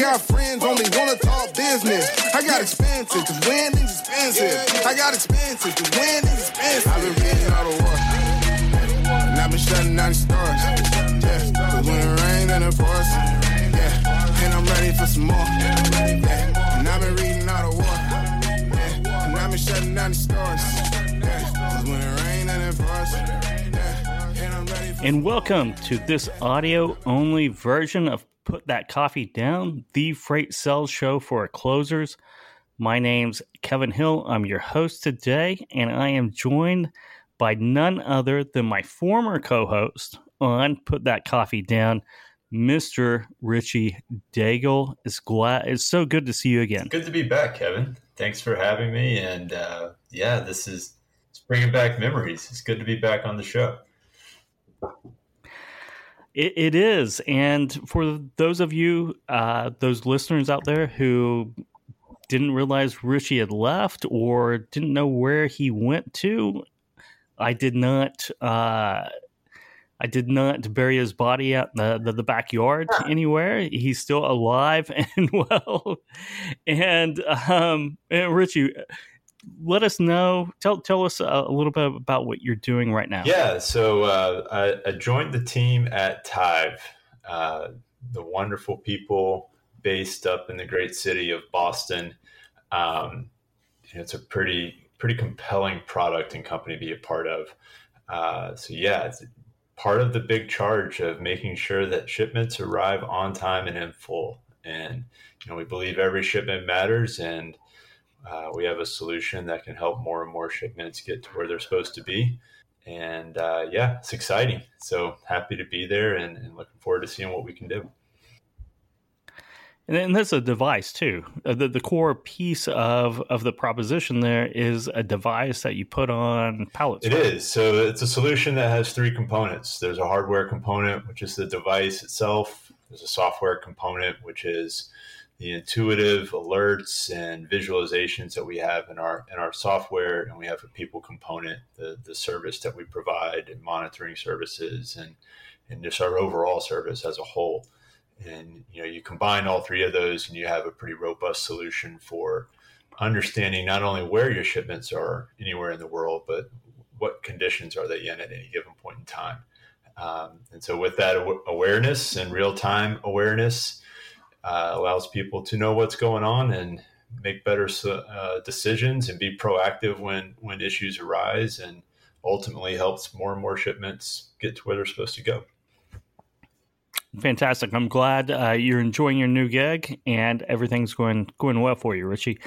got friends only wanna talk business. I got expensive, cause winning's expensive. I got expensive, cause winning's expensive. I've been reading all the war. And I've been shutting down the stores. Yeah, cause when it rains and it pours. Yeah, and I'm ready for some more. Yeah, and I've been reading all the war. Yeah, and I've been shutting down the stores. Yeah, cause when it rains and it pours. Yeah, and I'm ready for And welcome to this audio only version of Put That Coffee Down, the freight sales show for closers. My name's Kevin Hill. I'm your host today, and I am joined by none other than my former co host on Put That Coffee Down, Mr. Richie Daigle. It's, glad, it's so good to see you again. Good to be back, Kevin. Thanks for having me. And uh, yeah, this is it's bringing back memories. It's good to be back on the show. It, it is. And for those of you, uh, those listeners out there who didn't realize Richie had left or didn't know where he went to, I did not. Uh, I did not bury his body out in the, the, the backyard anywhere. He's still alive and well. And, um, and Richie, let us know. Tell tell us a, little bit about what you're doing right now. Yeah, so uh, I, I, joined the team at Tive, uh, the wonderful people based up in the great city of Boston. Um, it's a pretty pretty compelling product and company to be a part of. Uh, so yeah, it's part of the big charge of making sure that shipments arrive on time and in full. And you know, we believe every shipment matters and uh, we have a solution that can help more and more shipments get to where they're supposed to be. And uh, yeah, it's exciting. So happy to be there and, and, looking forward to seeing what we can do. And then there's a device too. Uh, the, the core piece of, of the proposition there is a device that you put on pallets. It right? is. So it's a solution that has three components. There's a hardware component, which is the device itself. There's a software component, which is the intuitive alerts and visualizations that we have in our in our software and we have a people component the the service that we provide and monitoring services and and just our overall service as a whole. And you know you combine all three of those and you have a pretty robust solution for understanding not only where your shipments are anywhere in the world but what conditions are they in at any given point in time. Um, and so with that awareness and real-time awareness uh, allows people to know what's going on and make better uh, decisions and be proactive when when issues arise and ultimately helps more and more shipments get to where they're supposed to go. Fantastic. I'm glad uh, you're enjoying your new gig and everything's going going well for you richie.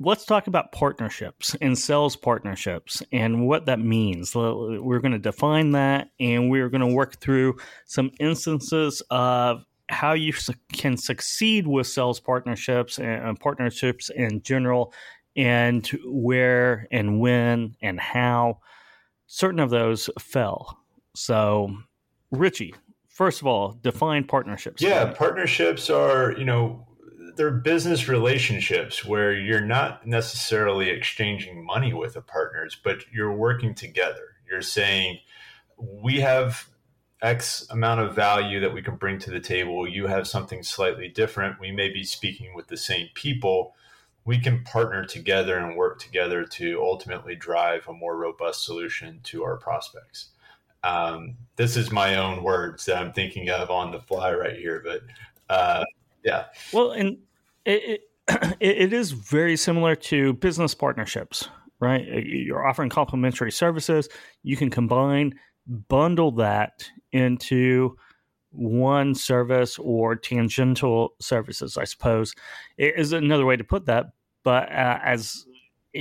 Let's talk about partnerships and sales partnerships and what that means. We're going to define that and we're going to work through some instances of how you can succeed with sales partnerships and uh, partnerships in general, and where and when and how certain of those fell. So, Richie, first of all, define partnerships. Yeah, partnerships are, you know, they're business relationships where you're not necessarily exchanging money with the partners, but you're working together. You're saying, we have X amount of value that we can bring to the table. You have something slightly different. We may be speaking with the same people. We can partner together and work together to ultimately drive a more robust solution to our prospects. Um, this is my own words that I'm thinking of on the fly right here, but uh, yeah. Well, and it, it, it is very similar to business partnerships, right? You're offering complementary services. You can combine bundle that into one service or tangential services, I suppose, is another way to put that. But uh, as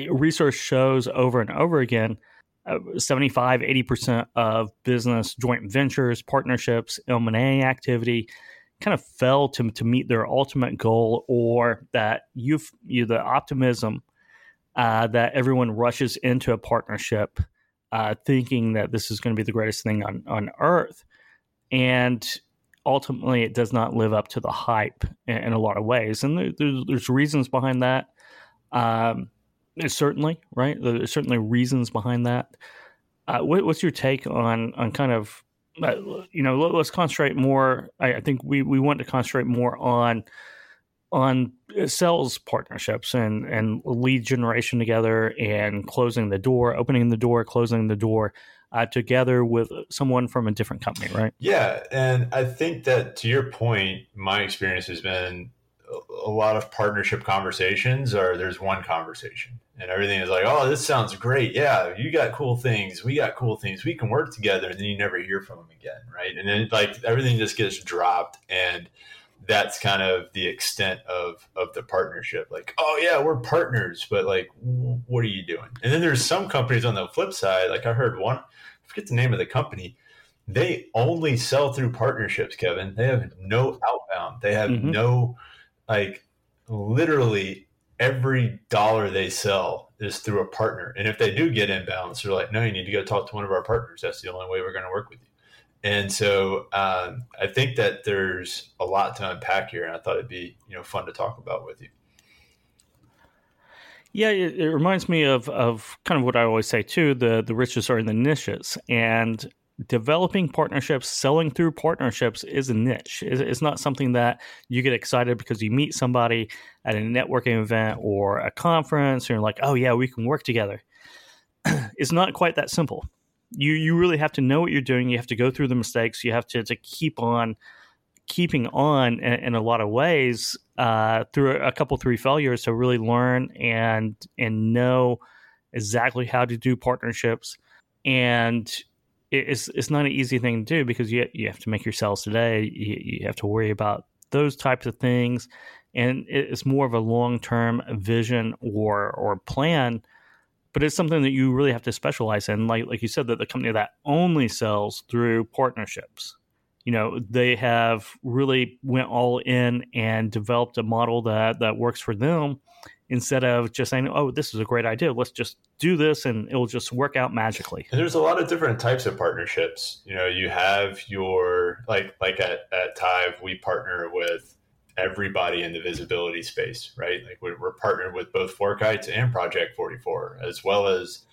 research shows over and over again, uh, 75, 80% of business joint ventures, partnerships, M&A activity kind of fell to, to meet their ultimate goal or that you've, you the optimism uh, that everyone rushes into a partnership – uh, thinking that this is going to be the greatest thing on, on earth. And ultimately, it does not live up to the hype in, in a lot of ways. And there, there's, there's, reasons behind that. Um, certainly, right? There's certainly reasons behind that. Uh, what, what's your take on, on kind of you know, let, us concentrate more. I, I, think we, we want to concentrate more on on sales partnerships and and lead generation together and closing the door, opening the door, closing the door. Uh, together with someone from a different company, right? Yeah, and I think that to your point, my experience has been a lot of partnership conversations are there's one conversation and everything is like, oh, this sounds great. Yeah, you got cool things. We got cool things. We can work together. And then you never hear from them again. Right. And then like everything just gets dropped. And that's kind of the extent of, of the partnership. Like, oh, yeah, we're partners. But like, what are you doing? And then there's some companies on the flip side. Like I heard one, I forget the name of the company. They only sell through partnerships, Kevin. They have no outbound. They have mm-hmm. no, like, literally every dollar they sell is through a partner. And if they do get inbounds, they're like, no, you need to go talk to one of our partners. That's the only way we're going to work with you. And so um, I think that there's a lot to unpack here, and I thought it'd be you know fun to talk about with you. Yeah, it, it reminds me of of kind of what I always say too. The the riches are in the niches, and developing partnerships, selling through partnerships is a niche. It's not something that you get excited because you meet somebody at a networking event or a conference and you're like, oh, yeah, we can work together. it's not quite that simple. You, you really have to know what you're doing. You have to go through the mistakes. You have to, to keep on keeping on in, in a lot of ways uh, through a couple, three failures to really learn and, and know exactly how to do partnerships and it's it's not an easy thing to do because you you have to make your sales today. You, you have to worry about those types of things, and it's more of a long term vision or or plan. But it's something that you really have to specialize in. Like like you said, that the company that only sells through partnerships, you know, they have really went all in and developed a model that that works for them instead of just saying, "Oh, this is a great idea. Let's just do this, and it'll just work out magically." And there's a lot of different types of partnerships. You know, you have your like like at at Tive, we partner with everybody in the visibility space, right? Like we're, we're partnered with both FourKites and Project 44, as well as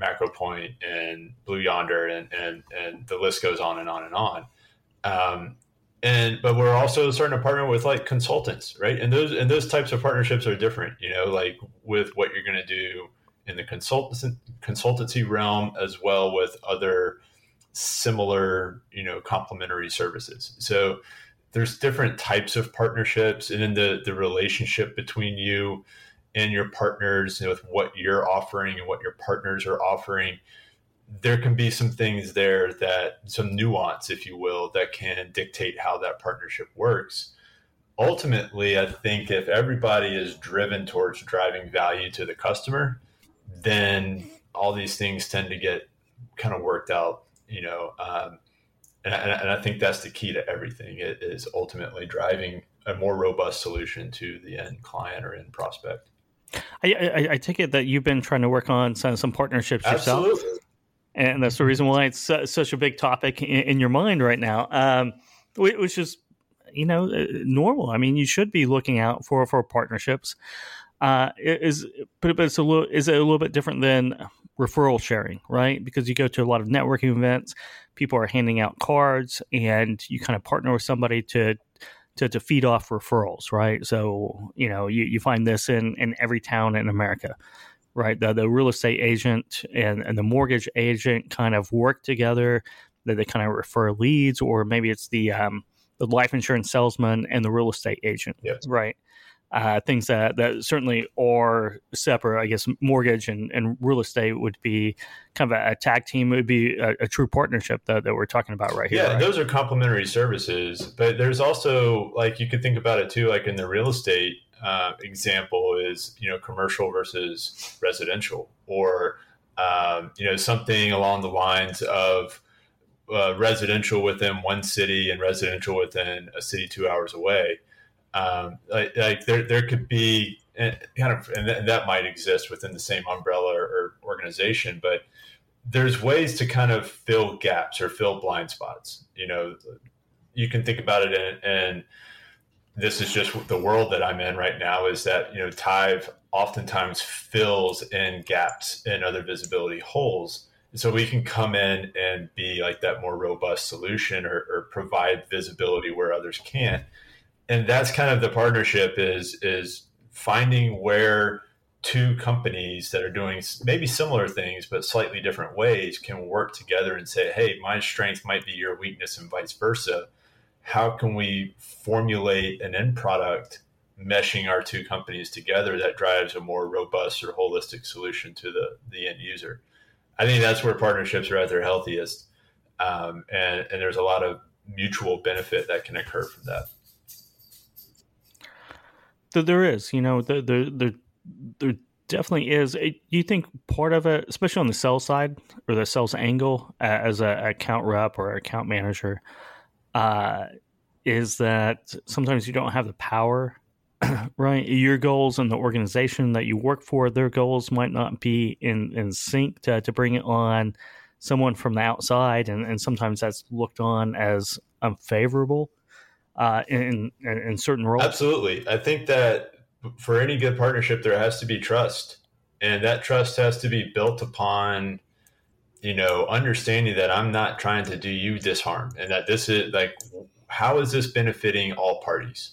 MacroPoint and Blue Yonder, and and and the list goes on and on and on. Um, and but we're also starting to partner with like consultants right and those and those types of partnerships are different you know like with what you're going to do in the consultancy consultancy realm as well with other similar you know complementary services so there's different types of partnerships and then the the relationship between you and your partners you know, with what you're offering and what your partners are offering there can be some things there that some nuance, if you will, that can dictate how that partnership works. Ultimately, I think if everybody is driven towards driving value to the customer, then all these things tend to get kind of worked out, you know. Um, and, and, I think that's the key to everything. It is ultimately driving a more robust solution to the end client or end prospect. I, I, I, take it that you've been trying to work on some, some partnerships yourself. And that's the reason why it's su- such a big topic in, in your mind right now. Um, which is, you know, uh, normal. I mean, you should be looking out for for partnerships. Uh, is but it's a little is it a little bit different than referral sharing, right? Because you go to a lot of networking events, people are handing out cards, and you kind of partner with somebody to to, to feed off referrals, right? So you know you, you find this in in every town in America right? The, the real estate agent and, and the mortgage agent kind of work together. That they kind of refer leads, or maybe it's the um, the life insurance salesman and the real estate agent, yes. right? Uh, things that, that certainly are separate. I guess mortgage and, and real estate would be kind of a, a tag team. It would be a, a, true partnership that, that we're talking about right here. Yeah, right? those are complementary services. But there's also, like, you could think about it too, like in the real estate uh, example is you know commercial versus residential, or um, you know something along the lines of uh, residential within one city and residential within a city two hours away. Um, like, like, there, there could be eh, kind of, and that might exist within the same umbrella or, or organization, but there's ways to kind of fill gaps or fill blind spots. You know, you can think about it and this is just the world that I'm in right now is that, you know, Tive oftentimes fills in gaps in other visibility holes. so we can come in and be like that more robust solution or, or provide visibility where others can't and that's kind of the partnership is is finding where two companies that are doing maybe similar things but slightly different ways can work together and say hey my strength might be your weakness and vice versa. How can we formulate an end product meshing our two companies together that drives a more robust or holistic solution to the the end user? I think that's where partnerships are at their healthiest um, and and there's a lot of mutual benefit that can occur from that there is you know there there there definitely is. You think part of it especially on the sales side or the sales angle as a account rep or account manager uh, is that sometimes you don't have the power right? Your goals and the organization that you work for their goals might not be in in sync to, to bring it on someone from the outside and, and sometimes that's looked on as unfavorable uh, in, in, in certain roles. Absolutely, I think that for any good partnership, there has to be trust, and that trust has to be built upon you know understanding that I'm not trying to do you this harm, and that this is like how is this benefiting all parties?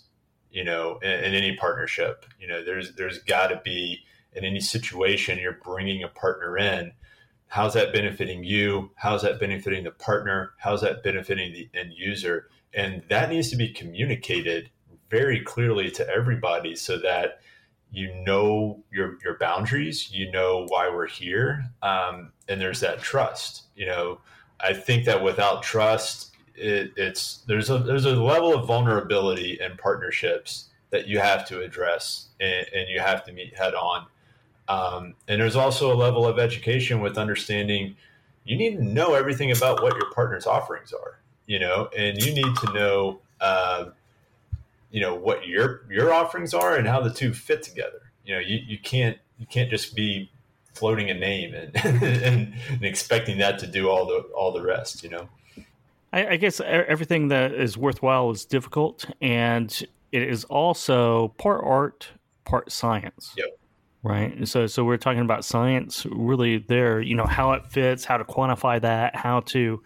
You know, in, in any partnership, you know, there's there's got to be in any situation you're bringing a partner in. How's that benefiting you? How's that benefiting the partner? How's that benefiting the end user and that needs to be communicated very clearly to everybody so that you know your your boundaries, you know why we're here, um, and there's that trust. You know, I think that without trust, it, it's there's a there's a level of vulnerability in partnerships that you have to address and, and you have to meet head on. Um, and there's also a level of education with understanding you need to know everything about what your partner's offerings are you know, and you need to know, uh, you know, what your your offerings are and how the two fit together. You know, you, you can't you can't just be floating a name and, and, and expecting that to do all the all the rest. You know. I, I guess everything that is worthwhile is difficult, and it is also part art, part science. Yep right so so we're talking about science really there you know how it fits how to quantify that how to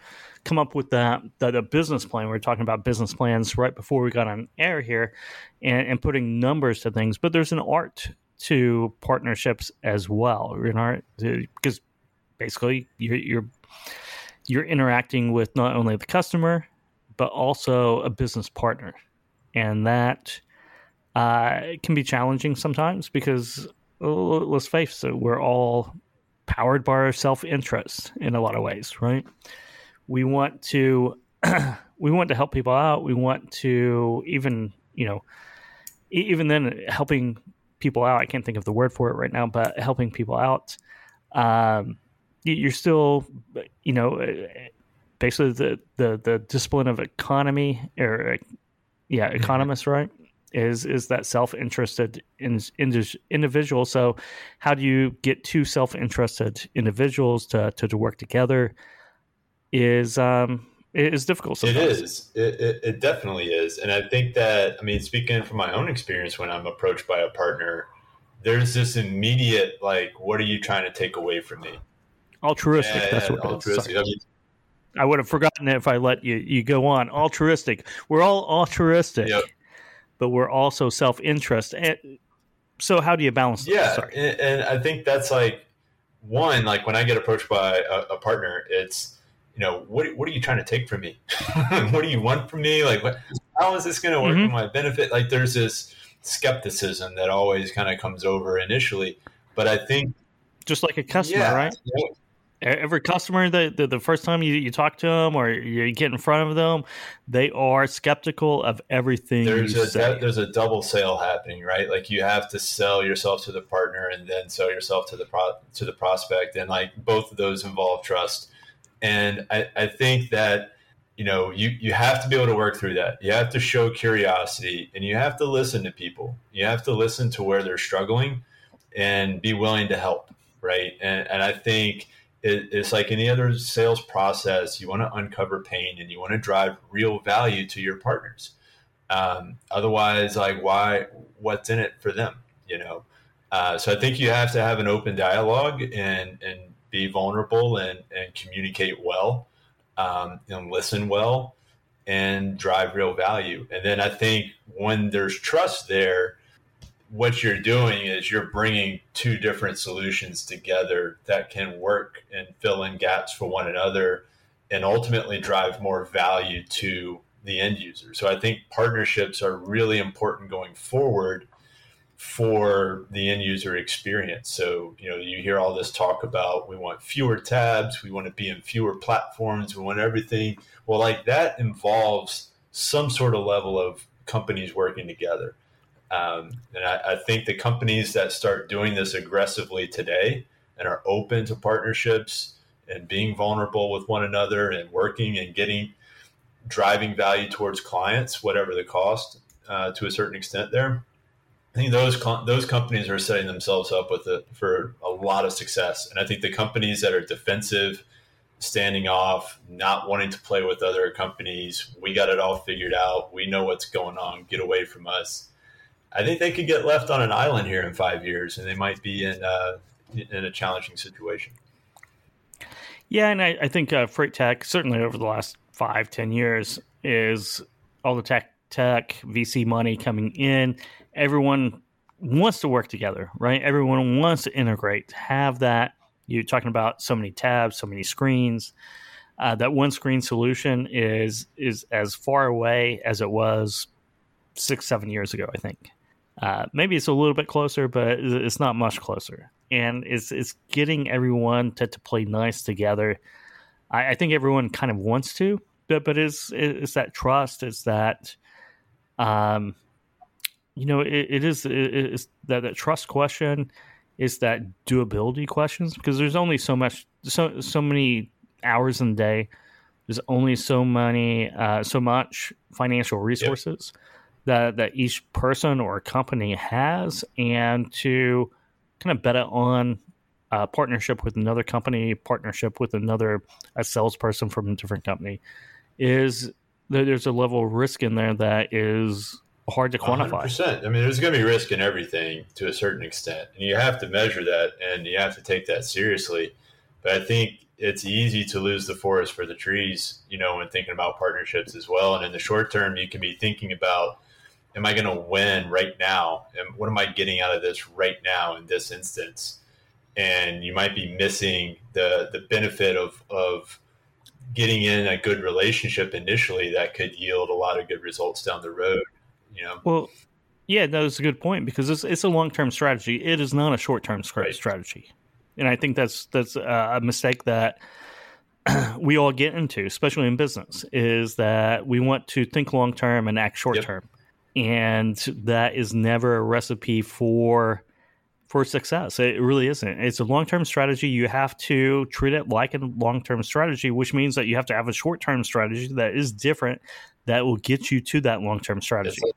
come up with that, that a business plan. We were talking about business plans right before we got on air here, and, and putting numbers to things. But there's an art to partnerships as well, you know, because basically you're, you're you're interacting with not only the customer but also a business partner, and that uh, can be challenging sometimes because let's face it, we're all powered by our self interest in a lot of ways, right? we want to we want to help people out. We want to even you know even then helping people out. I can't think of the word for it right now, but helping people out. Um, you're still you know uh, basically the the the discipline of economy or uh, yeah mm-hmm. economists right is is that self-interested in, in, individual so how do you get two self-interested individuals to, to, to work together is um, is difficult. Sometimes. It is. It, it, it, definitely is, and I think that I mean, speaking from my own experience, when I'm approached by a partner, there's this immediate like, "What are you trying to take away from me?" Altruistic. And that's what altruistic. I, mean, I would have forgotten it if I let you you go on. Altruistic. We're all altruistic, yep. But we're also self interest. So how do you balance? Yeah, and, and, I think that's like one. Like when I get approached by a, a partner, it's you know, what, what are you trying to take from me? what do you want from me? Like, what, how is this going to work mm-hmm. my benefit? Like, there's this skepticism that always kind of comes over initially. But I think, just like a customer, yeah, right? Every customer that the, the, first time you, you talk to them or you get in front of them, they are skeptical of everything. There's a say. there's a double sale happening, right? Like you have to sell yourself to the partner and then sell yourself to the pro, to the prospect, and like both of those involve trust and I, I think that you know you you have to be able to work through that you have to show curiosity and you have to listen to people you have to listen to where they're struggling and be willing to help right and, and i think it, it's like any other sales process. You want to uncover pain and you want to drive real value to your partners. Um, otherwise like why what's in it for them you know? Uh, so i think you have to have an open dialogue and and be vulnerable and, and communicate well um, and listen well and drive real value. And then I think when there's trust there, what you're doing is you're bringing two different solutions together that can work and fill in gaps for one another and ultimately drive more value to the end user. So I think partnerships are really important going forward for the end user experience. So, you know, you hear all this talk about we want fewer tabs, we want to be in fewer platforms, we want everything. Well, like that involves some sort of level of companies working together. Um, and I, I think the companies that start doing this aggressively today and are open to partnerships and being vulnerable with one another and working and getting driving value towards clients, whatever the cost, uh, to a certain extent. There, I think those those companies are setting themselves up with it for a lot of success. And I think the companies that are defensive, standing off, not wanting to play with other companies, we got it all figured out. We know what's going on. Get away from us. I think they could get left on an island here in five years, and they might be in uh, in a challenging situation. Yeah, and I, I think uh, freight tech certainly over the last five ten years is all the tech tech VC money coming in. Everyone wants to work together, right? Everyone wants to integrate, have that. You're talking about so many tabs, so many screens. Uh, that one screen solution is is as far away as it was six seven years ago. I think uh, maybe it's a little bit closer, but it's not much closer. And it's it's getting everyone to, to play nice together. I, I think everyone kind of wants to, but but it's it's that trust. It's that, um, you know, it, it is it's that that trust question. Is that doability questions because there's only so much so so many hours in the day. There's only so many uh, so much financial resources. Yep that that each person or company has, and to kind of bet it on a partnership with another company, partnership with another a salesperson from a different company, is there's a level of risk in there that is hard to quantify. 100%. I mean, there's going to be risk in everything to a certain extent, and you have to measure that and you have to take that seriously. But I think it's easy to lose the forest for the trees, you know, when thinking about partnerships as well. And in the short term, you can be thinking about am I going to win right now? And what am I getting out of this right now in this instance? And you might be missing the the benefit of of getting in a good relationship initially that could yield a lot of good results down the road. You know. Well, yeah, that's a good point because it's it's a long term strategy. It is not a short term right. strategy, and I think that's that's uh, a mistake that we all get into, especially in business, is that we want to think long term and act short term. Yep and that is never a recipe for for success. It really isn't. It's a long term strategy. You have to treat it like a long term strategy, which means that you have to have a short term strategy that is different that will get you to that long term strategy. Like,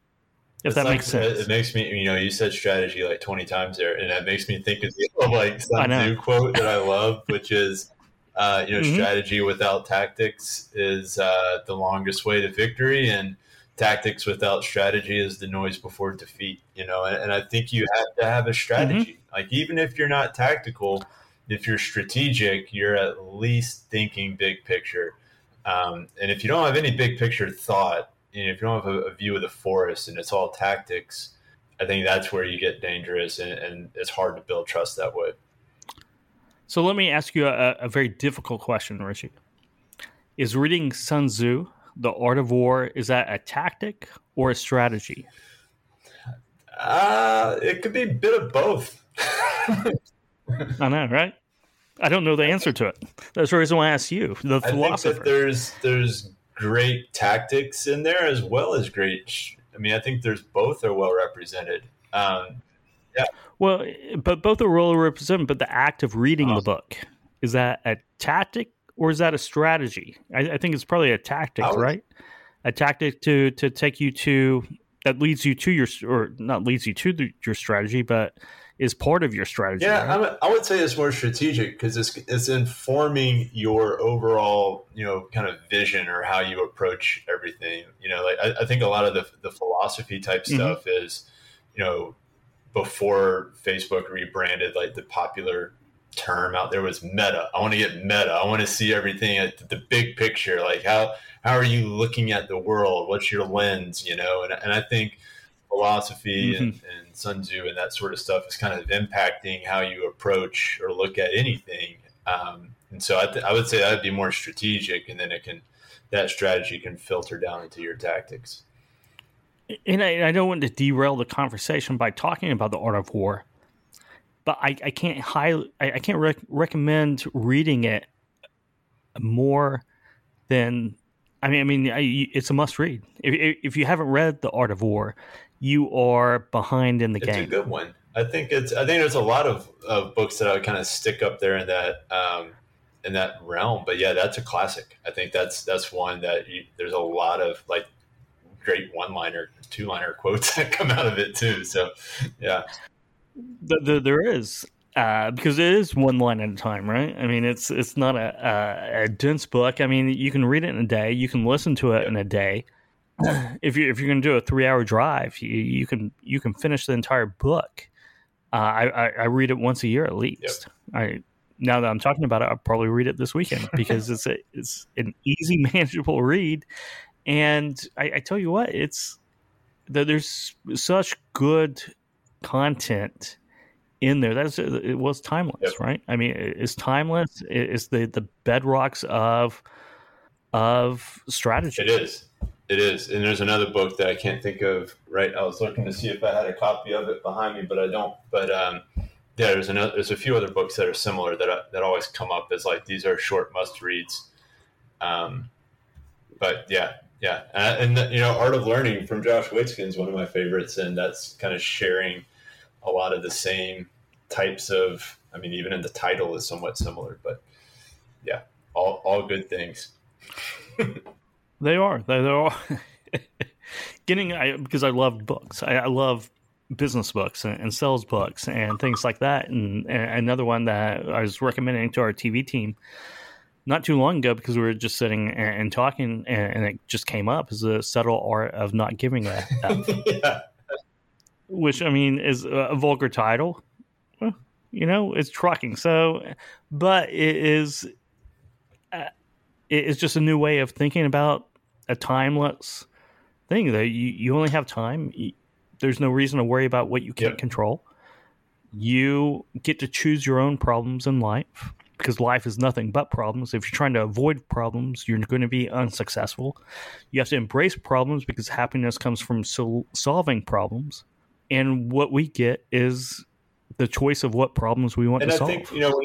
if that like, makes sense. It makes me, you know, you said strategy like 20 times there, and that makes me think of the like some new quote that I love, which is, uh, you know, mm-hmm. strategy without tactics is uh, the longest way to victory. And, tactics without strategy is the noise before defeat, you know, and, and I think you have to have a strategy. Mm-hmm. Like, even if you're not tactical, if you're strategic, you're at least thinking big picture. Um, and if you don't have any big picture thought, you know, if you don't have a, a, view of the forest and it's all tactics, I think that's where you get dangerous and, and it's hard to build trust that way. So let me ask you a, a very difficult question, Richie. Is reading Sun Tzu the art of war is that a tactic or a strategy? Uh, it could be a bit of both. I know, right? I don't know the answer to it. That's the reason why I asked you, the I philosopher. Think that there's there's great tactics in there as well as great. I mean, I think there's both are well represented. Um, yeah. Well, but both are well represented. But the act of reading the book is that a tactic or is that a strategy? I, I think it's probably a tactic, would, right? A tactic to to take you to that leads you to your or not leads you to the, your strategy, but is part of your strategy. Yeah, right? I would say it's more strategic because it's it's informing your overall you know kind of vision or how you approach everything. You know, like I, I think a lot of the the philosophy type mm-hmm. stuff is you know before Facebook rebranded like the popular term out there was meta. I want to get meta. I want to see everything at the big picture. Like how how are you looking at the world? What's your lens? You know, and and I think philosophy mm-hmm. and, and Sun Tzu and that sort of stuff is kind of impacting how you approach or look at anything. Um, and so I, th- I would say that would be more strategic, and then it can that strategy can filter down into your tactics. And I, I don't want to derail the conversation by talking about the art of war, but I, I can't highly, I, I can't rec- recommend reading it more than I mean, I mean, I, it's a must read. If, if you haven't read The Art of War, you are behind in the it's game. It's a good one. I think it's. I think there's a lot of, of books that I would kind of stick up there in that um, in that realm. But yeah, that's a classic. I think that's that's one that you, there's a lot of like great one liner, two liner quotes that come out of it too. So yeah, the, the, there is. Uh, because it is one line at a time, right? I mean, it's it's not a, a, a dense book. I mean, you can read it in a day, you can listen to it in a day, if you if you're going to do a three hour drive, you, you can you can finish the entire book. Uh, I, I, I read it once a year at least. Yep. I now that I'm talking about it, I'll probably read it this weekend because it's a, it's an easy, manageable read. And I, I tell you what, it's there's such good content in there. That's it was timeless, yep. right? I mean, it's timeless. It's the the bedrocks of of strategy. It is. It is, and there's another book that I can't think of. Right, I was looking to see if I had a copy of it behind me, but I don't. But um, yeah, there's another. There's a few other books that are similar that uh, that always come up as like these are short must reads. Um, but yeah, yeah, and, and you know, Art of Learning from Josh Waitzkin is one of my favorites, and that's kind of sharing a lot of the same types of. I mean, even in the title is somewhat similar, but yeah, all all good things. They are. They, are. all Getting I, because I love books. I, I love business books and, and, sales books and things like that. And, and, another one that I was recommending to our Tive team not too long ago because we were just sitting and, and talking, and, it just came up is the subtle art of not giving a yeah. Which I mean is a vulgar title. Well, you know, it's trucking. So, but it is. Uh, it is just a new way of thinking about a timeless thing that you, you only have time. There's no reason to worry about what you can't yep. control. You get to choose your own problems in life because life is nothing but problems. If you're trying to avoid problems, you're going to be unsuccessful. You have to embrace problems because happiness comes from sol- solving problems. And what we get is the choice of what problems we want to solve. and to I solve. Think, you know,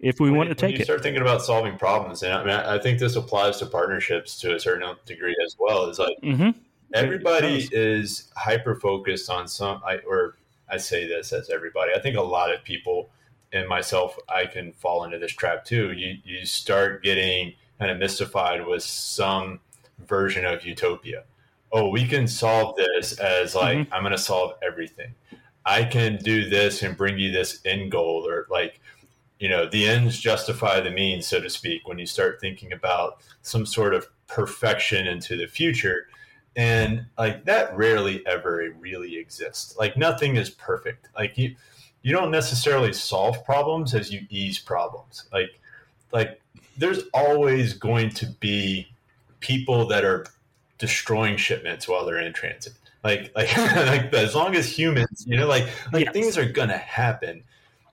if we want to take you it. Start thinking about solving problems, and I mean, I think this applies to partnerships to a certain degree as well. Is like mm-hmm. everybody is hyper focused on some, I, or I say this as everybody. I think a lot of people, and myself, I can fall into this trap too. You you start getting kind of mystified with some version of utopia. Oh, we can solve this as like mm-hmm. I'm going to solve everything. I can do this and bring you this end goal, or like you know the ends justify the means so to speak when you start thinking about some sort of perfection into the future and like that rarely ever really exists like nothing is perfect like you you don't necessarily solve problems as you ease problems like like there's always going to be people that are destroying shipments while they're in transit like like like as long as humans you know like like yes. things are gonna happen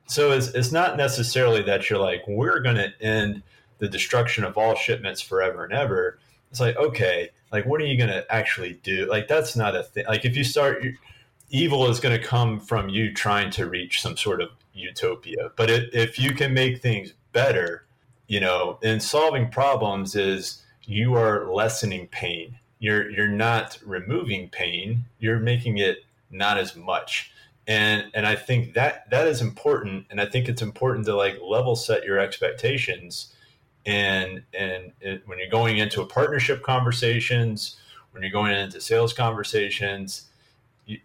so it's, it's not necessarily that you're like, we're going to end the destruction of all shipments forever and ever. It's like, okay, like, what are you going to actually do? Like, that's not a thing. Like, if you start, evil is going to come from you trying to reach some sort of utopia. But it, if you can make things better, you know, and solving problems is you are lessening pain. You're you're not removing pain. You're making it not as much. And and i think that that is important and i think it's important to like level set your expectations. And and it, when you're going into a partnership conversations when you're going into sales conversations you,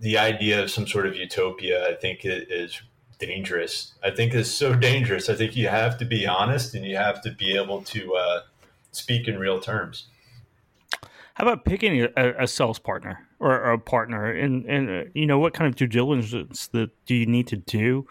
the idea of some sort of utopia i think it is dangerous. I think is so dangerous. I think you have to be honest and you have to be able to uh, speak in real terms how about picking a, a sales partner or, a partner, and and uh, you know what kind of due diligence that do you need to do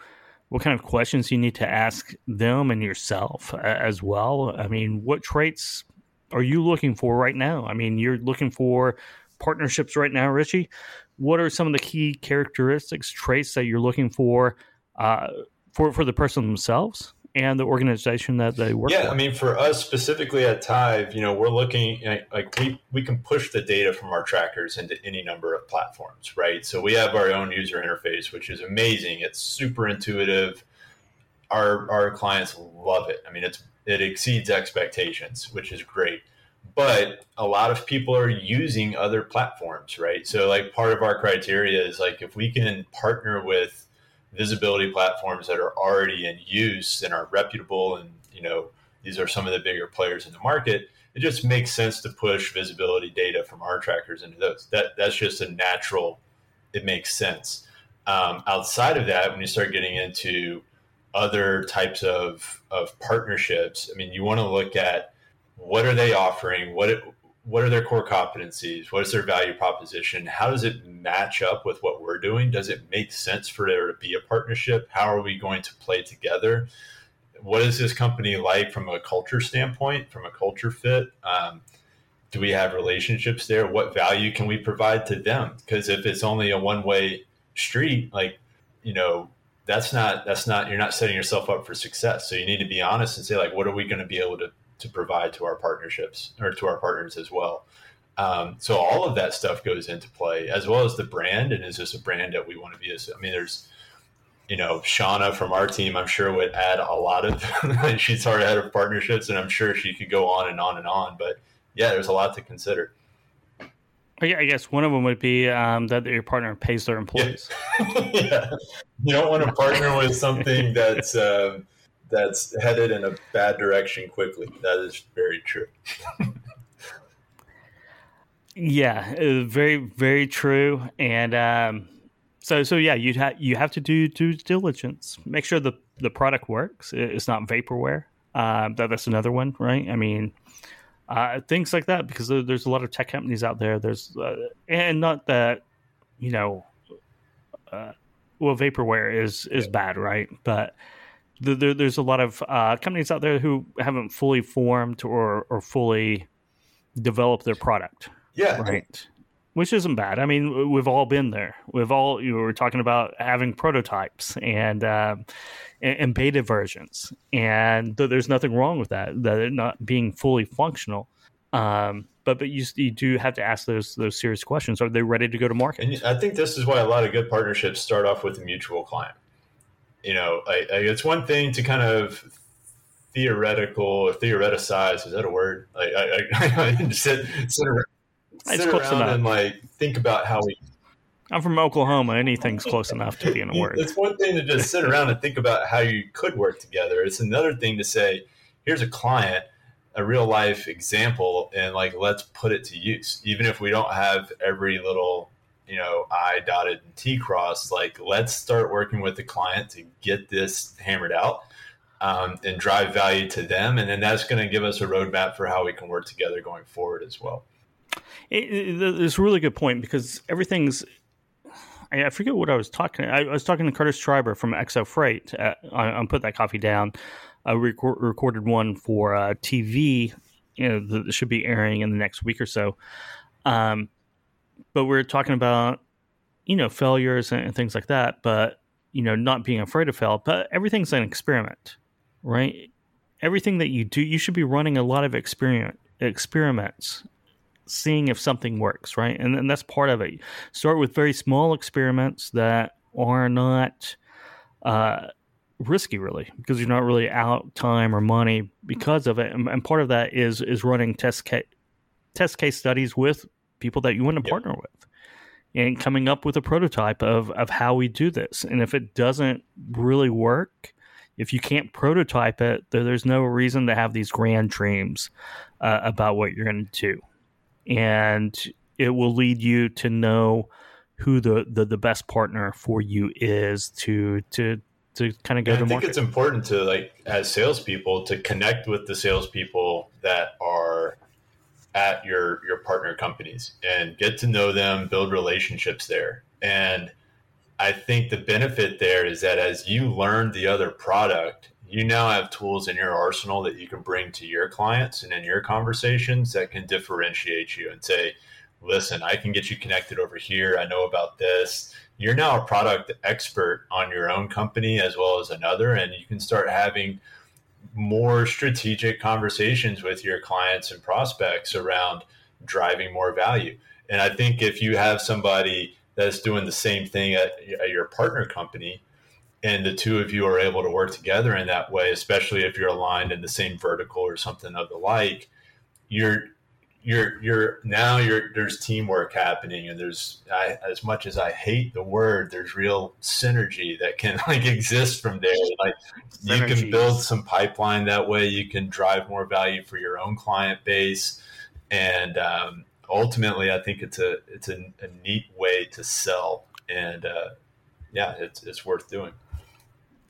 what kind of questions you need to ask them and yourself as well. I mean, what traits are you looking for right now? I mean, you're looking for partnerships right now, Richie. What are some of the key characteristics, traits that you're looking for uh, for for the person themselves and the organization that they work? Yeah, for? I mean, for us specifically at Tive, you know, we're looking like we we can push the data from our trackers into any number of platforms, right? So we have our own user interface, which is amazing. It's super intuitive. Our our clients love it. I mean, it's it exceeds expectations, which is great. But a lot of people are using other platforms, right? So, like, part of our criteria is like if we can partner with visibility platforms that are already in use and are reputable, and you know, these are some of the bigger players in the market. It just makes sense to push visibility data from our trackers into those. That that's just a natural. It makes sense. Um, outside of that, when you start getting into other types of, of partnerships, I mean, you want to look at what are they offering? What, what are their core competencies? What is their value proposition? How does it match up with what we're doing? Does it make sense for there to be a partnership? How are we going to play together? What is this company like from a culture standpoint, from a culture fit? Um, do we have relationships there? What value can we provide to them? Because if it's only a one way street, like, you know, that's not that's not you're not setting yourself up for success so you need to be honest and say like what are we going to be able to to provide to our partnerships or to our partners as well um, so all of that stuff goes into play as well as the brand and is this a brand that we want to be i mean there's you know shauna from our team i'm sure would add a lot of and she's our head of partnerships and i'm sure she could go on and on and on but yeah there's a lot to consider I guess one of them would be um, that your partner pays their employees. Yeah. yeah. You don't want to partner with something that's um, that's headed in a bad direction quickly. That is very true. yeah, uh, very very true. And um, so so yeah, you have you have to do due diligence. Make sure the the product works. It's not vaporware. Uh, that, that's another one, right? I mean, uh, things like that because there's a lot of tech companies out there. There's uh, and not that you know, uh, well, vaporware is is bad, right? But the, there's a lot of uh, companies out there who haven't fully formed or or fully developed their product. Yeah, right. Which isn't bad. I mean, we've all been there. We've all you were talking about having prototypes and um, and, beta versions, and there's nothing wrong with that. That it not being fully functional. Um, but but you, you do have to ask those those serious questions. Are they ready to go to market? And I think this is why a lot of good partnerships start off with a mutual client. You know, I, I, it's one thing to kind of theoretical or theoreticize. Is that a word? Like I, I, I sit sit around, sit around and like think about how we I'm from Oklahoma. Anything's close enough to being a word. It's one thing to just sit around and think about how you could work together. It's another thing to say, here's a client, a real life example, and like let's put it to use. Even if we don't have every little, you know, I dotted and T crossed, like let's start working with the client to get this hammered out. Um, and drive value to them, and then that's going to give us a roadmap for how we can work together going forward as well. It, it, it's a really good point because everything's I, forget what I was talking. I, I was talking to Curtis Schreiber from XO Freight. Uh, on, Put That Coffee Down. I rec- recorded one for uh, TV. You know, that should be airing in the next week or so. Um, but we're talking about you know failures and, things like that. But you know, not being afraid to fail. But everything's an experiment, right? Everything that you do, you should be running a lot of experiment experiments seeing if something works, right? And, and that's part of it. Start with very small experiments that are not uh, risky, really, because you're not really out time or money because of it. And, and part of that is is running test ca- test case studies with people that you want to yep. partner with, and coming up with a prototype of of how we do this. And if it doesn't really work, if you can't prototype it, there's no reason to have these grand dreams uh, about what you're going to do and it will lead you to know who the, the, the best partner for you is to to to kind of go and to I think market. it's important to like as salespeople to connect with the salespeople that are at your your partner companies and get to know them, build relationships there. And I think the benefit there is that as you learn the other product, you now have tools in your arsenal that you can bring to your clients and in your conversations that can differentiate you and say, listen, I can get you connected over here. I know about this. You're now a product expert on your own company as well as another, and you can start having more strategic conversations with your clients and prospects around driving more value. And I think if you have somebody that's doing the same thing at, at your partner company, and the two of you are able to work together in that way, especially if you're aligned in the same vertical or something of the like, you're you're you're now you're there's teamwork happening and there's I, as much as I hate the word there's real synergy that can like exist from there. Like you can build some pipeline that way. You can drive more value for your own client base. And um, ultimately I think it's a it's a, a neat way to sell. And uh, yeah it's it's worth doing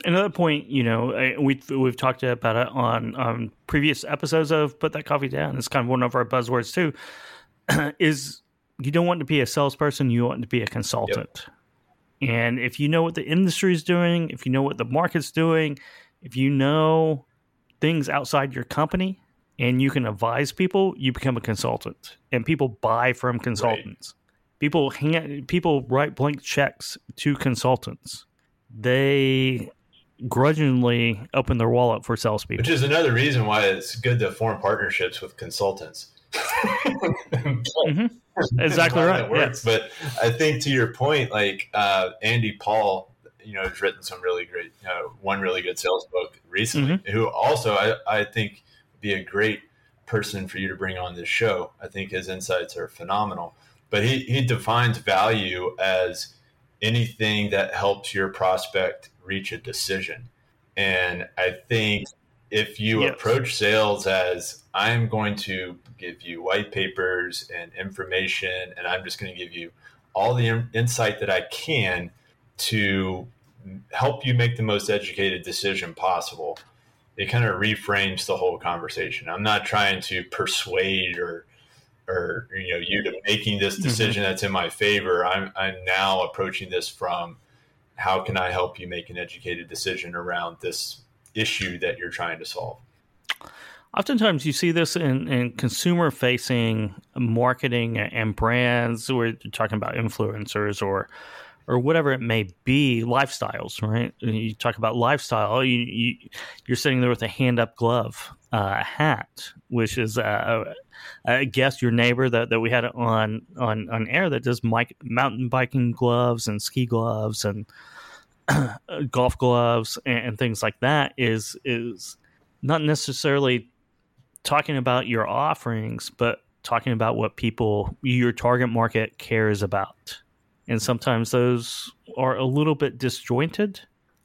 another point, you know, we we've talked about it on um, previous episodes of Put That Coffee Down. It's kind of one of our buzzwords too. is you don't want to be a salesperson, you want to be a consultant. Yep. And if you know what the industry is doing, if you know what the market's doing, if you know things outside your company and you can advise people, you become a consultant. And people buy from consultants. Right. People hand, people write blank checks to consultants. They grudgingly open their wallet for salespeople. Which is another reason why it's good to form partnerships with consultants. mm-hmm. Exactly right. Works. But I think to your point, like uh, Andy Paul, you know, has written some really great, uh, one really good sales book recently. Mm-hmm. Who also I, I think be a great person for you to bring on this show. I think his insights are phenomenal. But he he defines value as anything that helps your prospect reach a decision. And I think if you yes. approach sales as I'm going to give you white papers and information, and I'm just going to give you all the insight that I can to help you make the most educated decision possible, it kind of reframes the whole conversation. I'm not trying to persuade or or you know you to making this mm-hmm. decision mm-hmm. that's in my favor. I'm I'm now approaching this from how can I help you make an educated decision around this issue that you're trying to solve? Oftentimes, you see this in, in consumer facing marketing and brands. We're talking about influencers or or whatever it may be, lifestyles, right? You talk about lifestyle. You, you are sitting there with a hand up glove uh, hat, which is a, a guest, your neighbor that, that we had on on on air that does mic, mountain biking gloves and ski gloves and golf gloves and, and things like that. Is is not necessarily talking about your offerings, but talking about what people your target market cares about. And sometimes those are a little bit disjointed,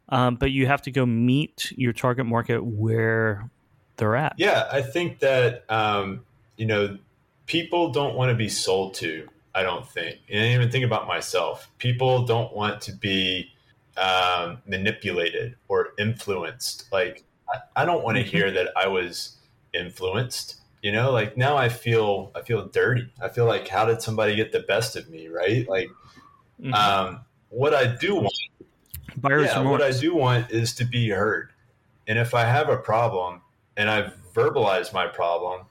um, but you have to go meet your target market where they're at. Yeah, I think that um, you know people don't want to be sold to. I don't think, and I even think about myself. People don't want to be um, manipulated or influenced. Like I, I don't want to mm-hmm. hear that I was influenced. You know, like now I feel I feel dirty. I feel like how did somebody get the best of me? Right? Like, mm-hmm. um, what I do want, Buyer's yeah, what I do want is to be heard. And if I have a problem, and I've verbalized my problem,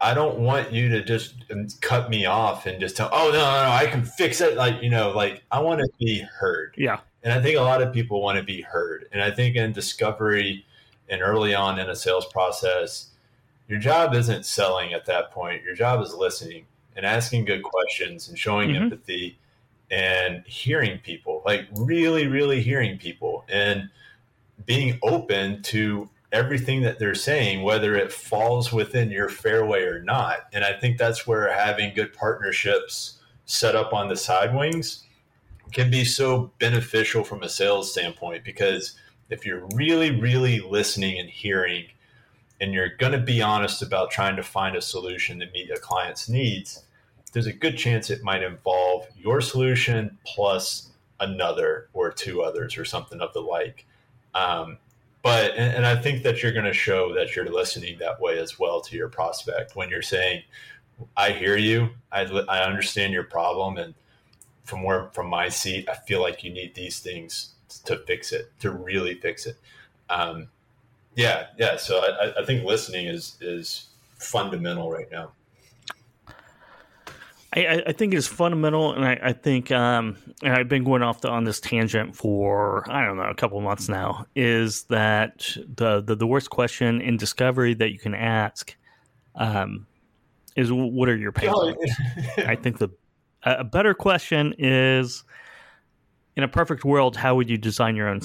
I don't want you to just cut me off and just tell, oh, no, no, no, I can fix it. Like, you know, like I want to be heard. Yeah. And I think a lot of people want to be heard. And I think in discovery and early on in a sales process, your job isn't selling at that point. Your job is listening and asking good questions and showing mm-hmm. empathy and hearing people, like really, really hearing people and being open to everything that they're saying, whether it falls within your fairway or not. And I think that's where having good partnerships set up on the side wings can be so beneficial from a sales standpoint because if you're really, really listening and hearing, and you're going to be honest about trying to find a solution to meet a client's needs, there's a good chance it might involve your solution plus another or two others or something of the like. Um, but and, and I think that you're going to show that you're listening that way as well to your prospect when you're saying, "I hear you, I, I understand your problem, and from where from my seat, I feel like you need these things to fix it, to really fix it. Um, yeah, yeah. So I, I think listening is is fundamental right now. I, I think it's fundamental, and I, I think um, and I've been going off the, on this tangent for I don't know a couple months now. Is that the, the, the worst question in discovery that you can ask? Um, is what are your points? I think the a better question is in a perfect world, how would you design your own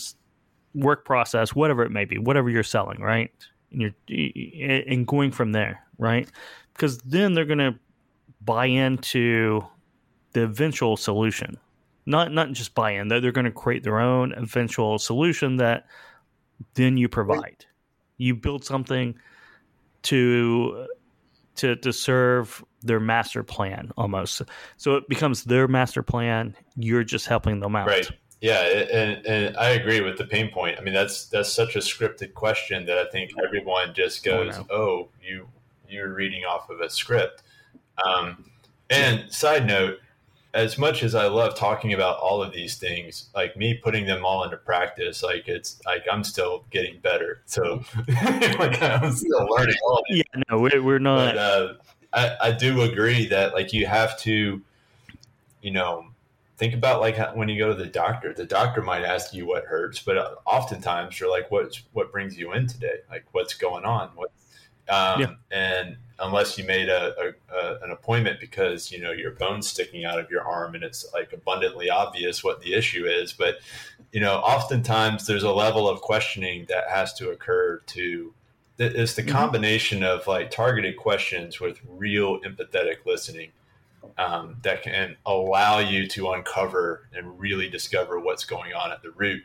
work process, whatever it may be, whatever you're selling, right? And you're and going from there, right? Because then they're going to buy into the eventual solution. Not not just buy in; they're, they're going to create their own eventual solution that then you provide. You build something to to to serve their master plan almost. So it becomes their master plan. You're just helping them out. Right. Yeah, and, and I agree with the pain point. I mean, that's that's such a scripted question that I think everyone just oh, goes, "Oh, oh you you're reading off of a script." Um, and side note, as much as I love talking about all of these things, like me putting them all into practice, like it's like I'm still getting better. So like I'm still learning all. Yeah, no, we're, we're not. But, uh, I, I do agree that like you have to, you know, think about like when you go to the doctor. The doctor might ask you what hurts, but uh, oftentimes you're like, "What's what brings you in today? Like, what's going on? What?" Um, yeah. And unless you made a, a, a, an appointment because you know your bone's sticking out of your arm and it's like abundantly obvious what the issue is, but you know, oftentimes there's a level of questioning that has to occur to it's the mm-hmm. combination of like targeted questions with real empathetic listening um, that can allow you to uncover and really discover what's going on at the root.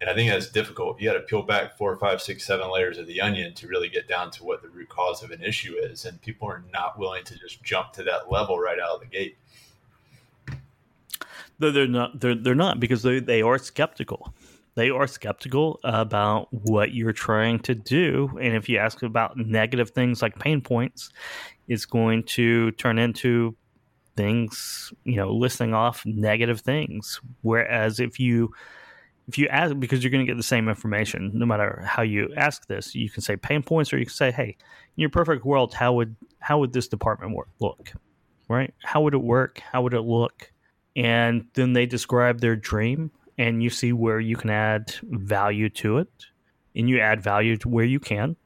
And I think that's difficult. You got to peel back four, five, six, seven layers of the onion to really get down to what the root cause of an issue is. And people are not willing to just jump to that level right out of the gate. No, They're not. They're, they're not because they, they are skeptical they are skeptical about what you're trying to do. And if you ask about negative things like pain points, it's going to turn into things, you know, listing off negative things. Whereas if you if you ask because you're going to get the same information no matter how you ask this, you can say pain points or you can say, "Hey, in your perfect world, how would how would this department work, look?" Right? How would it work? How would it look? And then they describe their dream and you see where you can add value to it, and you add value to where you can,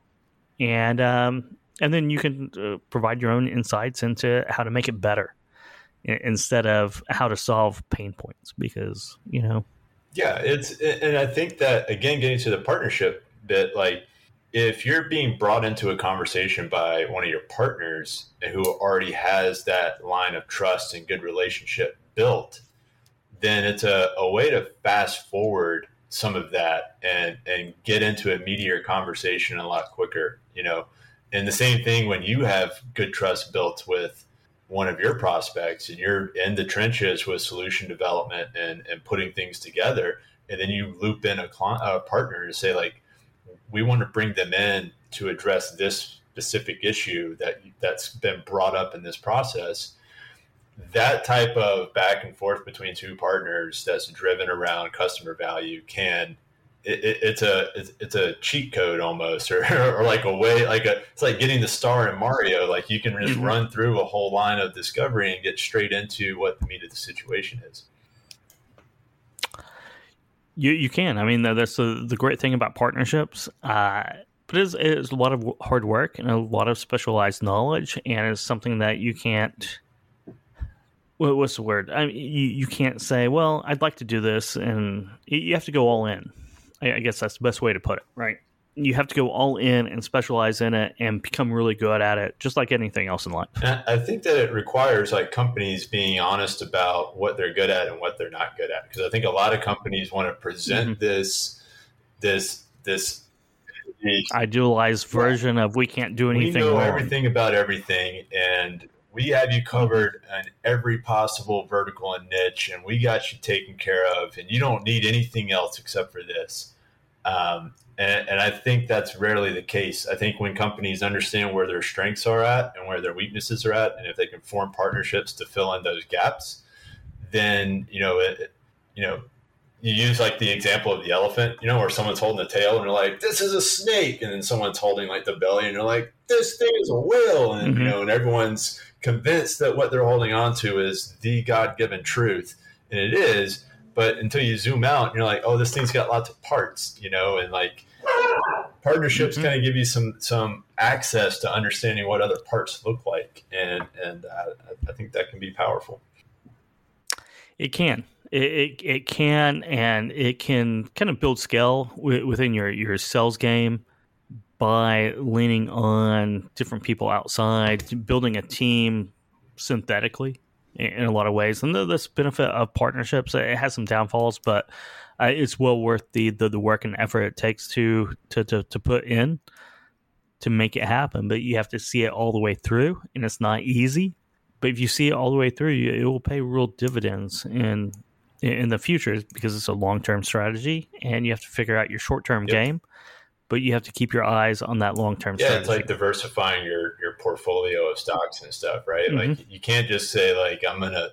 and um, and then you can uh, provide your own insights into how to make it better instead of how to solve pain points because you know yeah it's and i think that again getting to the partnership bit like if you're being brought into a conversation by one of your partners who already has that line of trust and good relationship built then it's a, a way to fast forward some of that and and get into a meatier conversation a lot quicker you know? And the same thing when you have good trust built with one of your prospects and you're in the trenches with solution development and and putting things together. And then you loop in a, a partner to say like we want to bring them in to address this specific issue that that's been brought up in this process. That type of back and forth between two partners that's driven around customer value can it, it, it's a it's, it's, a cheat code almost or, or like a way like a it's like getting the star in mario like you can just mm-hmm. run through a whole line of discovery and get straight into what the meat of the situation is you you can i mean that's the, the great thing about partnerships uh, but it is, it is a lot of hard work and a lot of specialized knowledge and it's something that you can't what's the word? I mean, you you can't say, well, I'd like to do this, and you have to go all in. I, guess that's the best way to put it, right? You have to go all in and specialize in it and become really good at it, just like anything else in life. I think that it requires like companies being honest about what they're good at and what they're not good at, because I think a lot of companies want to present mm-hmm. this this this idealized version of we can't do anything. We know wrong. everything about everything, and we have you covered in every possible vertical and niche, and we got you taken care of, and you don't need anything else except for this. Um, and, and, I think that's rarely the case. I think when companies understand where their strengths are at and where their weaknesses are at, and if they can form partnerships to fill in those gaps, then you know it, you know you use like the example of the elephant, you know, where someone's holding the tail and they're like, "This is a snake," and then someone's holding like the belly and they're like, "This thing is a whale," and mm-hmm. you know, and everyone's convinced that what they're holding on to is the God-given truth, and it is. But until you zoom out, you're like, "Oh, this thing's got lots of parts," you know, and like partnerships mm-hmm. kind of give you some some access to understanding what other parts look like, and and uh, I think that can be powerful. It can. It, it, it can and it can kind of build scale within your your sales game by leaning on different people outside, building a team synthetically in a lot of ways. And the this benefit of partnerships, it has some downfalls, but uh, it's well worth the, the, the work and effort it takes to, to to to put in to make it happen. But you have to see it all the way through, and it's not easy. But if you see it all the way through, it will pay real dividends in in the future because it's a long term strategy, and you have to figure out your short term yep. game. But you have to keep your eyes on that long term. Yeah, strategy. it's like diversifying your your portfolio of stocks and stuff, right? Mm-hmm. Like you can't just say like I'm gonna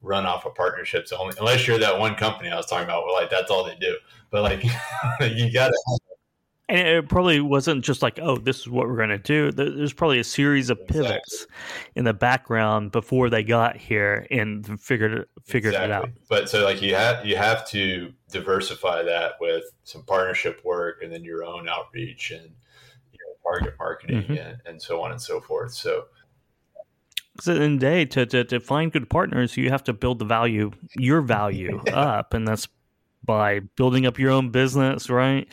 run off of partnerships only unless you're that one company I was talking about where like that's all they do. But like you gotta and it probably wasn't just like, oh, this is what we're going to do. There's probably a series of pivots exactly. in the background before they got here and figured it, figured exactly. it out. But so like you have you have to diversify that with some partnership work and then your own outreach and you know, target marketing mm-hmm. and, and so on and so forth. So because at the end of the day, to, to, to find good partners, you have to build the value, your value up. And that's by building up your own business, right?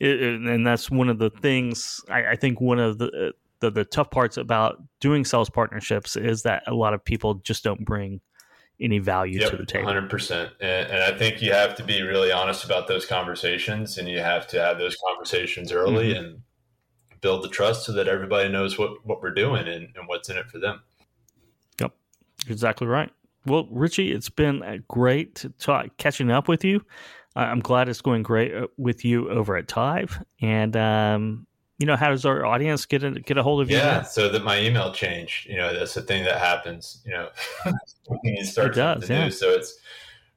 It, and that's one of the things I, I think one of the, the, the tough parts about doing sales partnerships is that a lot of people just don't bring any value yep, to the table. Hundred percent, and I think you have to be really honest about those conversations, and you have to have those conversations early mm-hmm. and build the trust so that everybody knows what what we're doing and, and what's in it for them. Yep, exactly right. Well, Richie, it's been uh, great to talk, catching up with you. I'm glad it's going great uh, with you over at Tive. And, um, you know, how does our audience get a, get a hold of you? Yeah, so that my email changed. You know, that's the thing that happens. You know, it does, yeah. So it's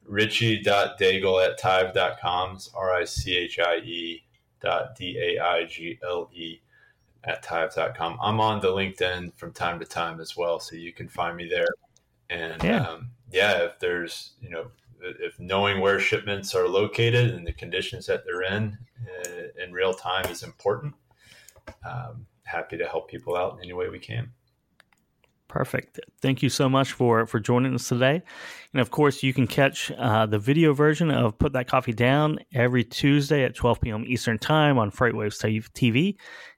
richie.daigle at tive.com. It's R I C H I E dot D A I G L E at tive.com. I'm on the LinkedIn from time to time as well, so you can find me there. And yeah, um, yeah if there's, you know, if knowing where shipments are located and the conditions that they're in uh, in real time is important, um, happy to help people out in any way we can. Perfect. Thank you so much for for joining us today. And of course, you can catch uh, the video version of Put That Coffee Down every Tuesday at 12 p.m. Eastern Time on FreightWaves TV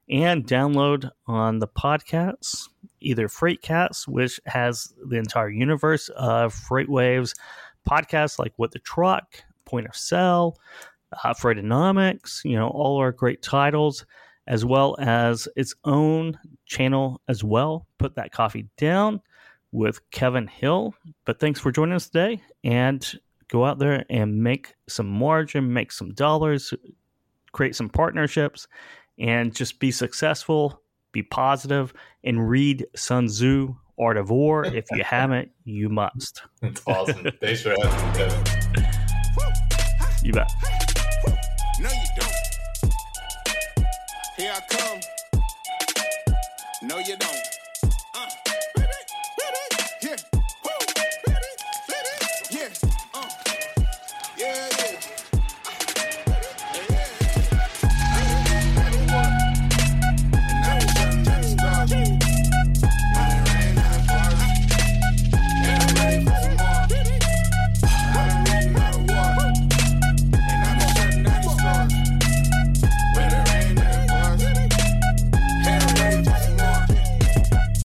and download on the podcasts, either Freightcast, which has the entire universe of FreightWaves podcasts like What the Truck, Point of Sale, uh, Freightonomics, you know, all our great titles, as well as its own channel as well. Put that coffee down with Kevin Hill. But thanks for joining us today and go out there and make some margin, make some dollars, create some partnerships, and just be successful, be positive, and read Sun Tzu, Art of War. If you haven't, you must. That's awesome. Thanks for having me, Kevin. You bet. No, you don't. Here I come. No, you don't.